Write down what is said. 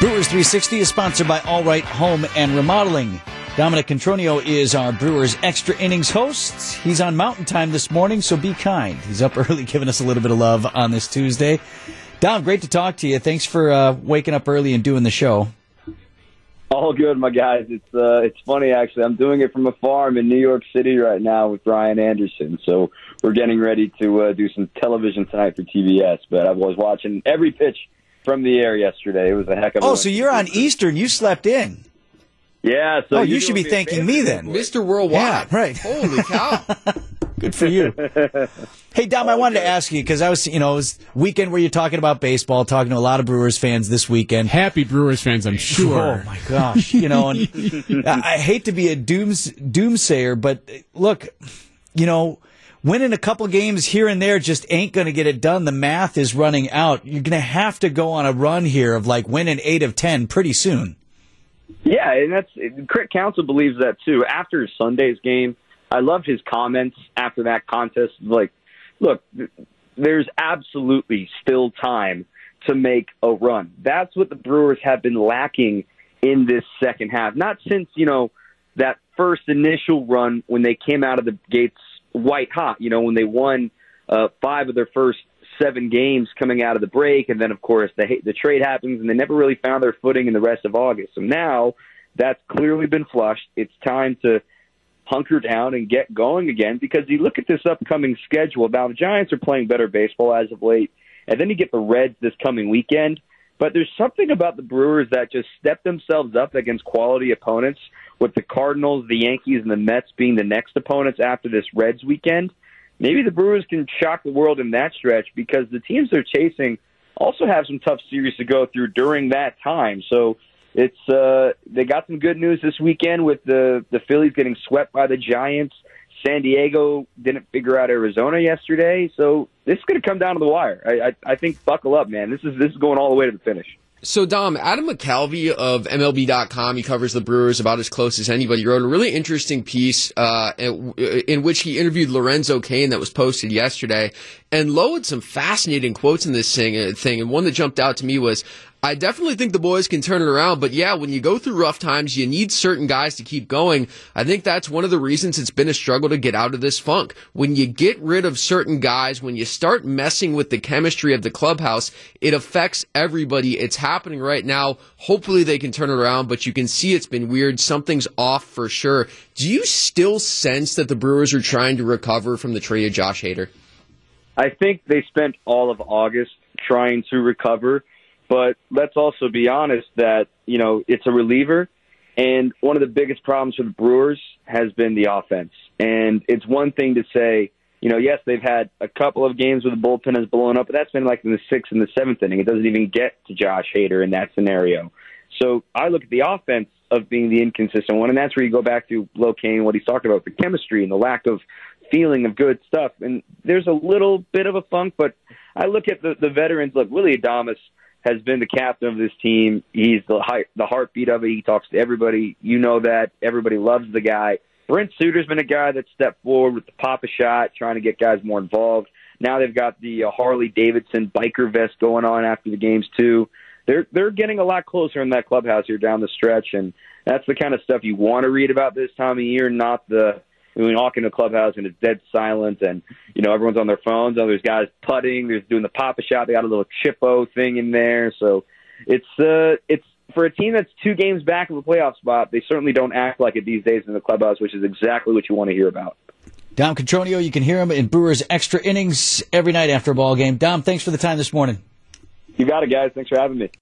Brewers 360 is sponsored by All Right Home and Remodeling. Dominic Cotroneo is our Brewers Extra Innings host. He's on Mountain Time this morning, so be kind. He's up early giving us a little bit of love on this Tuesday. Dom, great to talk to you. Thanks for uh, waking up early and doing the show. All good, my guys. It's uh, it's funny actually. I'm doing it from a farm in New York City right now with Brian Anderson. So we're getting ready to uh, do some television tonight for TBS. But I was watching every pitch from the air yesterday. It was a heck of a Oh, so you're on Eastern. You slept in. Yeah. So oh, you should be thanking me then. Mr. Worldwide. Yeah, right. Holy cow. Good for you. hey, Dom, I wanted to ask you because I was, you know, it was weekend where you're talking about baseball, talking to a lot of Brewers fans this weekend. Happy Brewers fans, I'm oh, sure. Oh my gosh, you know, and I I hate to be a dooms doomsayer, but look, you know, winning a couple games here and there just ain't going to get it done. The math is running out. You're going to have to go on a run here of like winning eight of ten pretty soon. Yeah, and that's Craig Counsell believes that too. After Sunday's game, I loved his comments after that contest. Like, look, there's absolutely still time to make a run. That's what the Brewers have been lacking in this second half. Not since, you know, that first initial run when they came out of the gates white hot, you know, when they won uh, five of their first seven games coming out of the break, and then of course the the trade happens, and they never really found their footing in the rest of August. So now that's clearly been flushed. It's time to hunker down and get going again because you look at this upcoming schedule. Now the Giants are playing better baseball as of late, and then you get the Reds this coming weekend. But there's something about the Brewers that just step themselves up against quality opponents, with the Cardinals, the Yankees, and the Mets being the next opponents after this Reds weekend maybe the Brewers can shock the world in that stretch because the teams they're chasing also have some tough series to go through during that time. So it's uh, they got some good news this weekend with the the Phillies getting swept by the Giants. San Diego didn't figure out Arizona yesterday, so this is going to come down to the wire. I, I, I think buckle up, man. This is this is going all the way to the finish. So, Dom, Adam McCalvy of MLB.com, he covers the Brewers about as close as anybody, wrote a really interesting piece uh, in, which he interviewed Lorenzo Cain that was posted yesterday. And had some fascinating quotes in this thing, thing. And one that jumped out to me was I definitely think the boys can turn it around, but yeah, when you go through rough times, you need certain guys to keep going. I think that's one of the reasons it's been a struggle to get out of this funk. When you get rid of certain guys, when you start messing with the chemistry of the clubhouse, it affects everybody. It's happening right now. Hopefully they can turn it around, but you can see it's been weird. Something's off for sure. Do you still sense that the Brewers are trying to recover from the trade of Josh Hader? I think they spent all of August trying to recover. But let's also be honest that, you know, it's a reliever. And one of the biggest problems for the Brewers has been the offense. And it's one thing to say, you know, yes, they've had a couple of games where the bullpen has blown up, but that's been like in the sixth and the seventh inning. It doesn't even get to Josh Hader in that scenario. So I look at the offense of being the inconsistent one, and that's where you go back to Lo Cain, what he's talked about, the chemistry and the lack of feeling of good stuff. And there's a little bit of a funk, but I look at the, the veterans. Look, Willy Adames has been the captain of this team. He's the heart, the heartbeat of it. He talks to everybody. You know that. Everybody loves the guy. Brent Suter's been a guy that stepped forward with the Pop-A-Shot, trying to get guys more involved. Now they've got the uh, Harley Davidson biker vest going on after the games too. They're they're getting a lot closer in that clubhouse here down the stretch, and that's the kind of stuff you want to read about this time of year, not the when you walk into a clubhouse and it's dead silent and, you know, everyone's on their phones. Oh, there's guys putting, there's doing the Pop-A-Shot. They got a little chippo thing in there. So it's, uh, it's, for a team that's two games back of a playoff spot, they certainly don't act like it these days in the clubhouse, which is exactly what you want to hear about. Dom Cotroneo, you can hear him in Brewers extra innings every night after a ball game. Dom, thanks for the time this morning. You got it, guys. Thanks for having me.